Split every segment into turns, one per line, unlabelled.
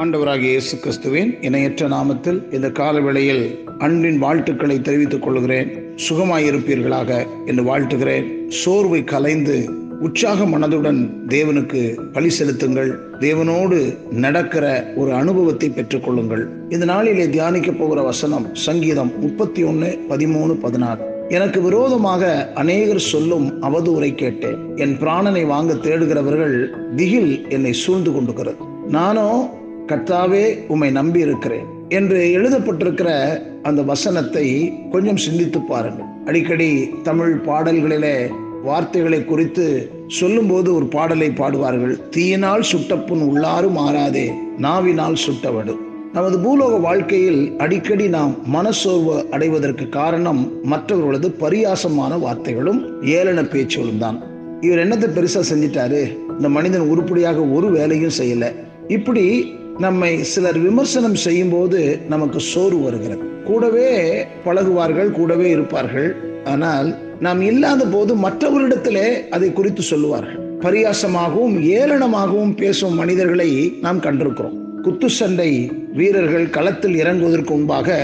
ஆண்டவராகிய இயேசு கிறிஸ்துவின் இணையற்ற நாமத்தில் இந்த காலவேளையில் அன்பின் வாழ்த்துக்களை தெரிவித்துக் கொள்கிறேன். சுகமாயிருப்பீர்களாக என்று வாழ்த்துகிறேன். சோர்வை கலைந்து உற்சாக மனதுடன் தேவனுக்கு பலி செலுத்துங்கள். தேவனோடு நடக்கிற ஒரு அனுபவத்தை பெற்றுக்கொள்ளுங்கள் இந்த நாளிலே தியானிக்க போகிற வசனம் சங்கீதம் முப்பத்தி ஒன்று பதிமூணு பதினாறு. எனக்கு விரோதமாக அநேகர் சொல்லும் அவதூறை கேட்டேன். என் பிராணனை வாங்க தேடுகிறவர்கள் திகில் என்னை சூழ்ந்து கொண்டுகிறது. நானோ கர்த்தாவே உம்மை நம்பி இருக்கிறேன் என்று எழுதப்பட்டிருக்கிற அந்த வசனத்தை கொஞ்சம் சிந்தித்து பாருங்கள். அடிக்கடி தமிழ் பாடல்களிலே வார்த்தைகளை குறித்து சொல்லும்போது ஒரு பாடலை பாடுவார்கள். தீயினால் சுட்டப்புண் உள்ளாரும் மாறாதே நாவினால் சுட்டவடு. நமது பூலோக வாழ்க்கையில் அடிக்கடி நாம் மனசோர்வு அடைவதற்கு காரணம் மற்றவர்களது பரியாசமான வார்த்தைகளும் ஏளன பேச்சுகளும் தான். இவர் என்னத்தை பெருசா செஞ்சிட்டாரு? இந்த மனிதன் உருப்படியாக ஒரு வேலையும் செய்யல. இப்படி நம்மை சிலர் விமர்சனம் செய்யும் போது நமக்கு சோர்வு வருகிறது. கூடவே பழகுவார்கள் கூடவே இருப்பார்கள். ஆனால் நாம் இல்லாத போது மற்றவரிடத்திலே அதை குறித்து சொல்லுவார்கள். பரியாசமாகவும் ஏளனமாகவும் பேசும் மனிதர்களை நாம் கண்டிருக்கிறோம். குத்து சண்டை வீரர்கள் களத்தில் இறங்குவதற்கு முன்பாக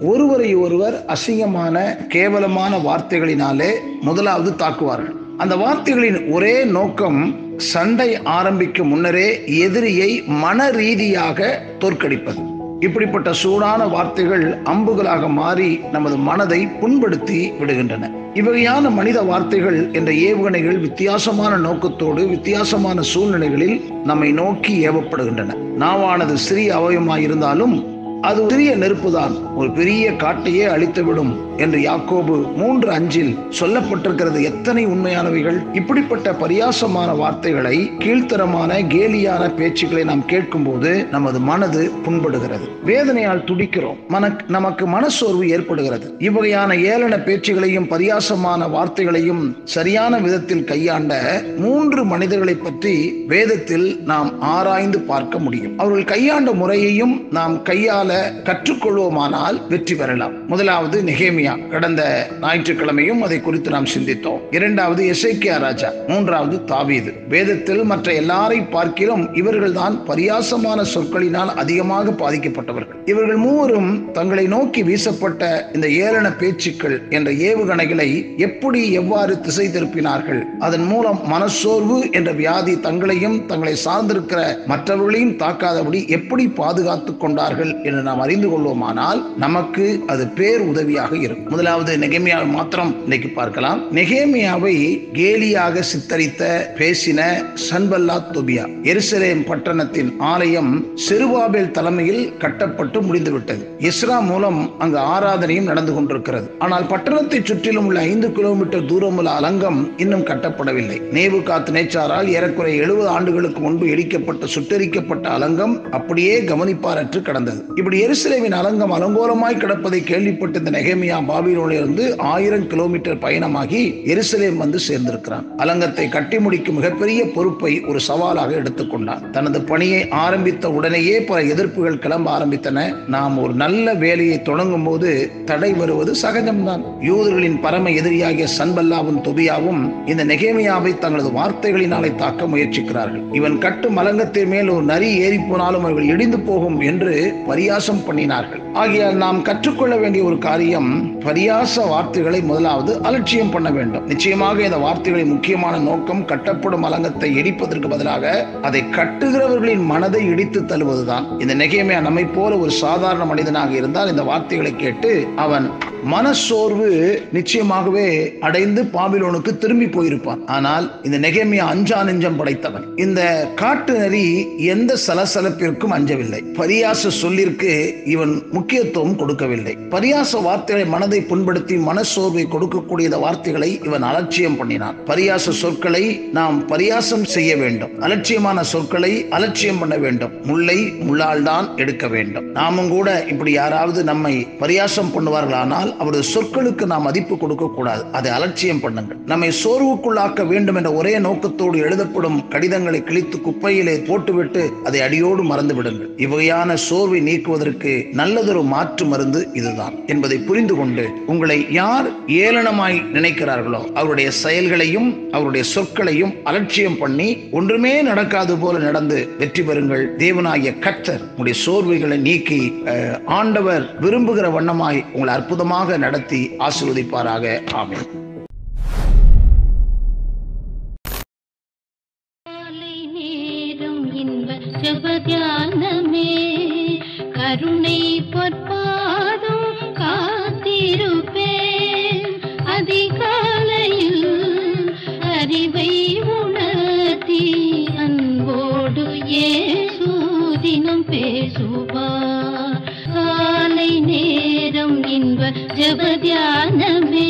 ஒருவரை ஒருவர் அசிங்கமான கேவலமான வார்த்தைகளினாலே முதலாவது தாக்குவார்கள். அந்த வார்த்தைகளின் ஒரே நோக்கம் சண்டை ஆரம்பிக்கும் முன்னரே எதிரியை மன ரீதியாக தோற்கடிப்பது. இப்படிப்பட்ட சூடான வார்த்தைகள் அம்புகளாக மாறி நமது மனதை புண்படுத்தி விடுகின்றன. இவ்வகையான மனித வார்த்தைகள் என்ற ஏவுகணைகள் வித்தியாசமான நோக்கத்தோடு வித்தியாசமான சூழ்நிலைகளில் நம்மை நோக்கி ஏவப்படுகின்றன. நாவானது சிறிய அவயமாயிருந்தாலும் அது சிறிய நெருப்புதான். ஒரு பெரிய காட்டையே அழித்துவிடும் என்று யாக்கோபு மூன்று அஞ்சில் சொல்லப்பட்டிருக்கிறது. எத்தனை உண்மையானவைகள்? இப்படிப்பட்ட பரியாசமான வார்த்தைகளை கீழ்த்தரமான கேலியான பேச்சுக்களை நாம் கேட்கும் போது நமது மனது புண்படுகிறது. வேதனையால் துடிக்கிறோம். மன நமக்கு மனசோர்வு ஏற்படுகிறது. இவ்வகையான ஏளன பேச்சுகளையும் பரியாசமான வார்த்தைகளையும் சரியான விதத்தில் கையாண்ட மூன்று மனிதர்களை பற்றி வேதத்தில் நாம் ஆராய்ந்து பார்க்க முடியும். அவர்கள் கையாண்ட முறையையும் நாம் கையாள கற்றுக்கொள்வோமானால் வெற்றி பெறலாம். முதலாவது நெகேமியா. கடந்த ஞாயிற்றுக்கிழமையும் அதை குறித்து நாம் சிந்தித்தோம். இரண்டாவது எசைக்கியா ராஜா மூன்றாவது தாவீது. வேதத்தில் மற்ற எல்லாரை பார்க்கிலும் இவர்கள்தான் பரியாசமான சொற்களினால் அதிகமாக பாதிக்கப்பட்டவர்கள். இவர்கள் மூவரும் தங்களை நோக்கி வீசப்பட்ட இந்த ஏளன பேச்சுக்கள் என்ற ஏவுகணைகளை எப்படி எவ்வாறு திசை திருப்பினார்கள்? அதன் மூலம் மனசோர்வு என்ற வியாதி தங்களையும் தங்களை சார்ந்திருக்கிற மற்றவர்களையும் தாக்காதபடி எப்படி பாதுகாத்துக் கொண்டார்கள் என்று நாம் அறிந்து கொள்வோமானால் நமக்கு அது பேர் உதவியாக இருக்கும். முதலாவது நெகேமியாவை மாத்திரம் இன்னைக்கு பார்க்கலாம். நெகேமியாவை கேலியாக சித்தரித்த பேசின சன்பல்லா தொபியா எருசலேம் பட்டணத்தின் ஆலயம் செருபாபேல் தலைமையில் கட்டப்பட்டு முடிந்துவிட்டது. இஸ்ரா மூலம் அங்கு ஆராதனையும் நடந்து கொண்டிருக்கிறது. ஆனால் பட்டணத்தை சுற்றிலும் உள்ள ஐந்து கிலோமீட்டர் தூரம் உள்ள அலங்கம் இன்னும் கட்டப்படவில்லை. நேவு காத்து நேச்சாரால் ஏறக்குறைய எழுபது ஆண்டுகளுக்கு முன்பு இடிக்கப்பட்ட சுட்டரிக்கப்பட்ட அலங்கம் அப்படியே கவனிப்பாரற்று கடந்தது. இப்படி எருசலேமின் அலங்கம் அலங்கோலமாய் கிடப்பதை கேள்விப்பட்ட இந்த நெகேமியா பாபிலோனிலிருந்து ஆயிரம் கிலோமீட்டர் பயணமாகி எருசலேம் வந்து சேர்ந்திருக்கிறான். அலங்கத்தை கட்டி முடிக்கும் மிகப்பெரிய பொறுப்பை ஒரு சவாலாக எடுத்துக்கொண்டான். தனது பணியை ஆரம்பித்த உடனேயே பல எதிர்ப்புகள் கிளம்ப ஆரம்பித்தன. நாம் ஒரு நல்ல வேலையை தொடங்கும் போது தடை வருவது சகஜம்தான். யூதர்களின் பரம எதிரியாகிய சன்பல்லாவும் தொபியாவும் இந்த நெகேமியாவை தங்களது வார்த்தைகளினாலே தாக்க முயற்சிக்கிறார்கள். இவன் கட்டும் அலங்கத்தின் மேல் ஒரு நரி ஏறி போனாலும் அவர்கள் இடிந்து போகும் என்று பரியாசம் பண்ணினார்கள். ஆகையால் நாம் கற்றுக்கொள்ள வேண்டிய ஒரு காரியம் பரியாச வார்த்தைகளை முதலாவது அலட்சியம் பண்ண வேண்டும். நிச்சயமாக இந்த வார்த்தைகளின் முக்கியமான நோக்கம் கட்டப்படும் அலங்கத்தை இடிப்பதற்கு பதிலாக அதை கட்டுகிறவர்களின் மனதை இடித்து தழுவதுதான் இந்த நெகைமையா நம்மை போல ஒரு சாதாரண மனிதனாக இருந்தால் இந்த வார்த்தைகளை கேட்டு அவன் மனசோர்வு நிச்சயமாகவே அடைந்து பாபிலோனுக்கு திரும்பி போயிருப்பான். ஆனால் இந்த நெகேமியா அஞ்சா நெஞ்சம் படைத்தவன். இந்த காட்டு நரி எந்த சலசலப்பிற்கும் அஞ்சவில்லை. பரியாச சொல்லிற்கு இவன் முக்கியத்துவம் கொடுக்கவில்லை. பரியாச வார்த்தைகளை மனதை புண்படுத்தி மனசோர்வை கொடுக்கக்கூடிய வார்த்தைகளை இவன் அலட்சியம் பண்ணினான். பரியாச சொற்களை நாம் பரியாசம் செய்ய வேண்டும். அலட்சியமான சொற்களை அலட்சியம் பண்ண வேண்டும். முல்லை முள்ளால் தான் எடுக்க வேண்டும். நாமும் கூட இப்படி யாராவது நம்மை பரியாசம் பண்ணுவார்களானால் அவரது சொற்களுக்கு நாம் மதிப்பு கொடுக்கக்கூடாது அதை அலட்சியம் பண்ணுங்கள். நம்மை சோர்வுக்குள்ளாக்க வேண்டும் என்ற ஒரே நோக்கத்தோடு எழுதப்படும் கடிதங்களை கிழித்து குப்பையிலே போட்டுவிட்டு அதை அடியோடு மறந்து விடுங்கள் இவ்வகையான சோர்வை நீக்குவதற்கு நல்லதொரு மாற்று மருந்து இதுதான் என்பதை புரிந்து கொண்டு உங்களை யார் ஏளனமாய் நினைக்கிறார்களோ அவருடைய செயல்களையும் அவருடைய சொற்களையும் அலட்சியம் பண்ணி ஒன்றுமே நடக்காது போல நடந்து வெற்றி பெறுங்கள். தேவனாகிய கத்தர் உங்களுடைய சோர்வுகளை நீக்கி ஆண்டவர் விரும்புகிற வண்ணமாய் உங்களை அற்புதமாக சுகமாக நடத்தி ஆசிர்வதிப்பாராக. ஆமென்.
ஜபத்தியானமே கருணை பொற்பாதம் காத்திருப்பேன். அதிகாலையில் அறிவை உணர்த்தி அன்போடு ஏ சூதினம் பேசுவார். காலை நேரம் இன்ப ஜபத்தியானமே